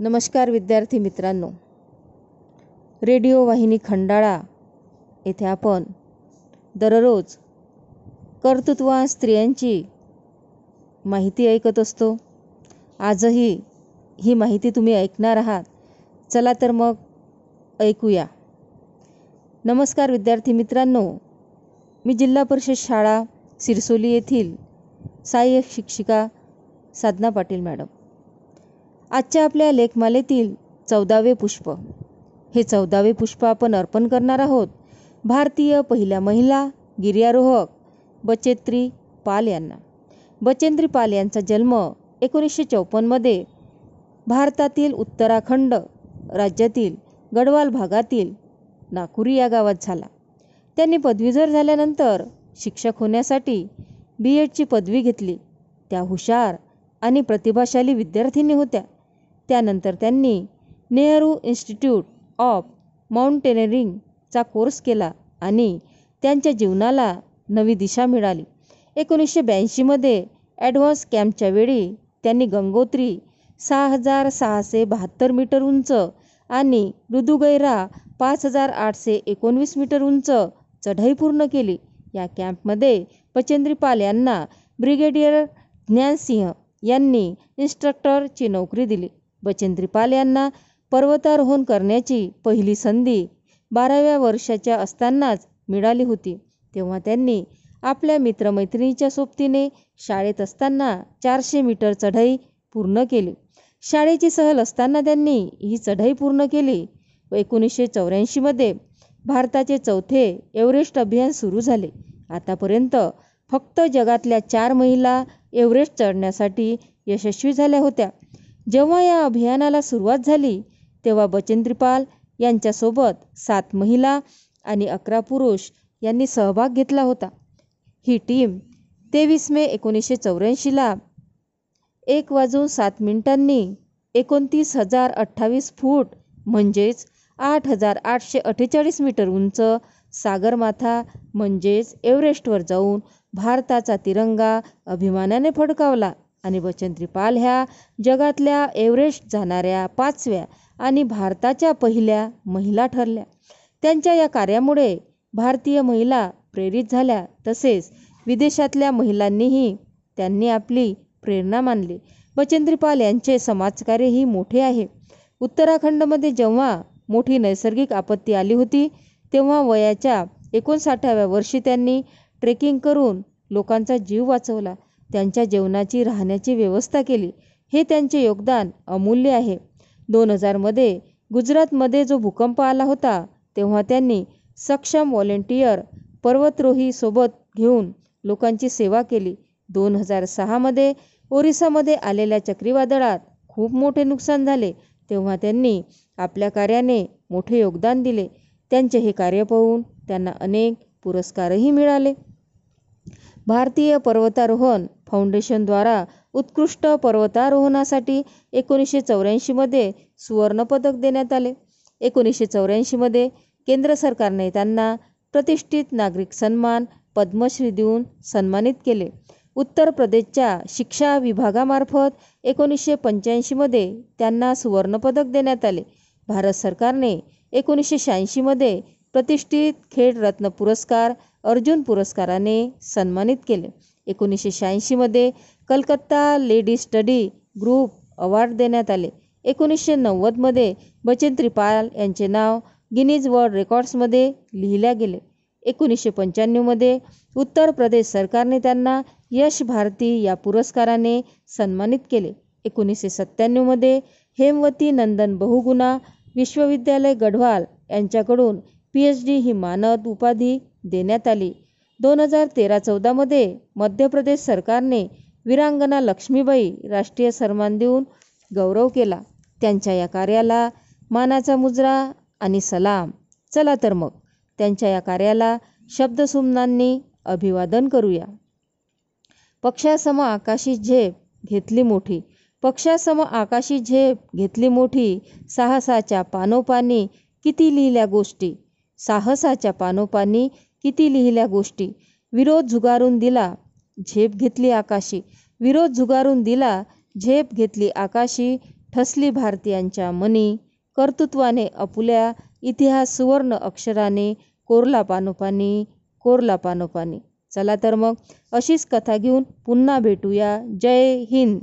नमस्कार विद्यार्थी मित्रांनो. रेडिओ वाहिनी खंडाळा येथे आपण दररोज कर्तृत्वा स्त्रियांची माहिती ऐकत असतो. आजही ही माहिती तुम्ही ऐकणार आहात. चला तर मग ऐकूया. नमस्कार विद्यार्थी मित्रांनो. मी जिल्हा परिषद शाळा सिरसोली येथील सहाय्यक शिक्षिका साधना पाटील मॅडम. आजच्या आपल्या लेखमालेतील चौदावे पुष्प. हे चौदावे पुष्प आपण अर्पण करणार आहोत. भारतीय पहिल्या महिला गिर्यारोहक बचेत्री पाल यांना. बचेंद्री पाल यांचा जन्म एकोणीसशे चौपन्नमध्ये भारतातील उत्तराखंड राज्यातील गढवाल भागातील नाकुरी या गावात झाला. त्यांनी पदवीधर झाल्यानंतर शिक्षक होण्यासाठी बी एडची पदवी घेतली. त्या हुशार आणि प्रतिभाशाली विद्यार्थिनी होत्या. त्यानंतर त्यांनी नेहरू इन्स्टिट्यूट ऑफ माउंटेनरिंगचा कोर्स केला आणि त्यांच्या जीवनाला नवी दिशा मिळाली. एकोणीसशे ब्याऐंशीमध्ये ॲडव्हान्स कॅम्पच्या वेळी त्यांनी गंगोत्री सहा हजार सहाशे बहात्तर मीटर उंच आणि मृदुगैरा पाच हजार आठशे एकोणवीस मीटर उंच चढाई पूर्ण केली. या कॅम्पमध्ये बचेंद्री पाल यांना ब्रिगेडियर ज्ञानसिंह यांनी इन्स्ट्रक्टरची नोकरी दिली. बचेंद्रीपाल यांना पर्वतारोहण करण्याची पहिली संधी बाराव्या वर्षाच्या असतानाच मिळाली होती. तेव्हा त्यांनी आपल्या मित्रमैत्रिणीच्या सोबतीने शाळेत असताना चारशे मीटर चढाई पूर्ण केली. शाळेची सहल असताना त्यांनी ही चढाई पूर्ण केली. व एकोणीसशे चौऱ्याऐंशीमध्ये भारताचे चौथे एव्हरेस्ट अभियान सुरू झाले. आतापर्यंत फक्त जगातल्या चार महिला एव्हरेस्ट चढण्यासाठी यशस्वी झाल्या होत्या. जेव्हा या अभियानाला सुरुवात झाली तेव्हा बचेंद्रीपाल यांच्यासोबत सात महिला आणि अकरा पुरुष यांनी सहभाग घेतला होता. ही टीम तेवीस मे एकोणीसशे चौऱ्याऐंशीला एक वाजून सात मिनिटांनी एकोणतीस हजार अठ्ठावीस फूट म्हणजेच आठ हजार आठशे अठ्ठेचाळीस मीटर उंच सागरमाथा म्हणजेच एव्हरेस्टवर जाऊन भारताचा तिरंगा अभिमानाने फडकावला. आणि बचेंद्री त्रिपाल ह्या जगातल्या एव्हरेस्ट जाणाऱ्या पाचव्या आणि भारताच्या पहिल्या महिला ठरल्या. त्यांच्या या कार्यामुळे भारतीय महिला प्रेरित झाल्या. तसेच विदेशातल्या महिलांनीही त्यांनी आपली प्रेरणा मानली. बचेंद्रीपाल यांचे समाजकार्यही मोठे आहे. उत्तराखंडमध्ये जेव्हा मोठी नैसर्गिक आपत्ती आली होती तेव्हा वयाच्या एकोणसाठाव्या वर्षी त्यांनी ट्रेकिंग करून लोकांचा जीव वाचवला. त्यांच्या जेवणाची राहण्याची व्यवस्था केली. हे त्यांचे योगदान अमूल्य आहे. दोन हजारमध्ये गुजरातमध्ये जो भूकंप आला होता तेव्हा त्यांनी सक्षम व्हॉलेंटियर पर्वतरोही सोबत घेऊन लोकांची सेवा केली. दोन हजार सहामध्ये ओरिसामध्ये आलेल्या चक्रीवादळात खूप मोठे नुकसान झाले. तेव्हा त्यांनी आपल्या कार्याने मोठे योगदान दिले. त्यांचे हे कार्य पाहून त्यांना अनेक पुरस्कारही मिळाले. भारतीय पर्वतारोहण फाउंडेशनद्वारा उत्कृष्ट पर्वतारोहणासाठी एकोणीसशे चौऱ्याऐंशीमध्ये सुवर्णपदक देण्यात आले. एकोणीसशे चौऱ्याऐंशीमध्ये केंद्र सरकारने त्यांना प्रतिष्ठित नागरिक सन्मान पद्मश्री देऊन सन्मानित केले. उत्तर प्रदेशच्या शिक्षा विभागामार्फत एकोणीसशे पंच्याऐंशीमध्ये त्यांना सुवर्णपदक देण्यात आले. भारत सरकारने एकोणीसशे शहाऐंशीमध्ये प्रतिष्ठित खेळरत्न पुरस्कार अर्जुन पुरस्काराने सन्मानित केले. एकोणीसशे शहाऐंशीमध्ये Calcutta Lady Study Group award देण्यात आले. एकोणीसशे नव्वदमध्ये बचेंद्री पाल यांचे नाव गिनीज वर्ल्ड रेकॉर्ड्समध्ये लिहिल्या गेले. एकोणीसशे पंच्याण्णवमध्ये उत्तर प्रदेश सरकारने त्यांना यश भारती या पुरस्काराने सन्मानित केले. एकोणीसशे सत्त्याण्णवमध्ये हेमवती नंदन बहुगुणा विश्वविद्यालय गढवाल यांच्याकडून पी एच डी ही मानद उपाधी देण्यात आली. दोन हजार तेरा चौदामध्ये मध्य प्रदेश सरकारने वीरांगना लक्ष्मीबाई राष्ट्रीय सन्मान देऊन गौरव केला. त्यांच्या या कार्याला मानाचा मुजरा आणि सलाम. चला तर मग त्यांच्या या कार्याला शब्दसुमनांनी अभिवादन करूया. पक्षासम आकाशी झेप घेतली मोठी. पक्षासम आकाशी झेप घेतली मोठी. साहसाच्या पानोपानी किती लिहिल्या गोष्टी? साहसाच्या पानोपानी किती लिहिल्या गोष्टी. विरोध झुगारून दिला झेप घेतली आकाशी. विरोध झुगारून दिला झेप घेतली आकाशी. ठसली भारतीयांच्या मनी. कर्तृत्वाने अपुल्या इतिहास सुवर्ण अक्षराने कोरला पानोपानी कोरला पानोपानी. चला तर मग अशीच कथा घेऊन पुन्हा भेटूया. जय हिंद.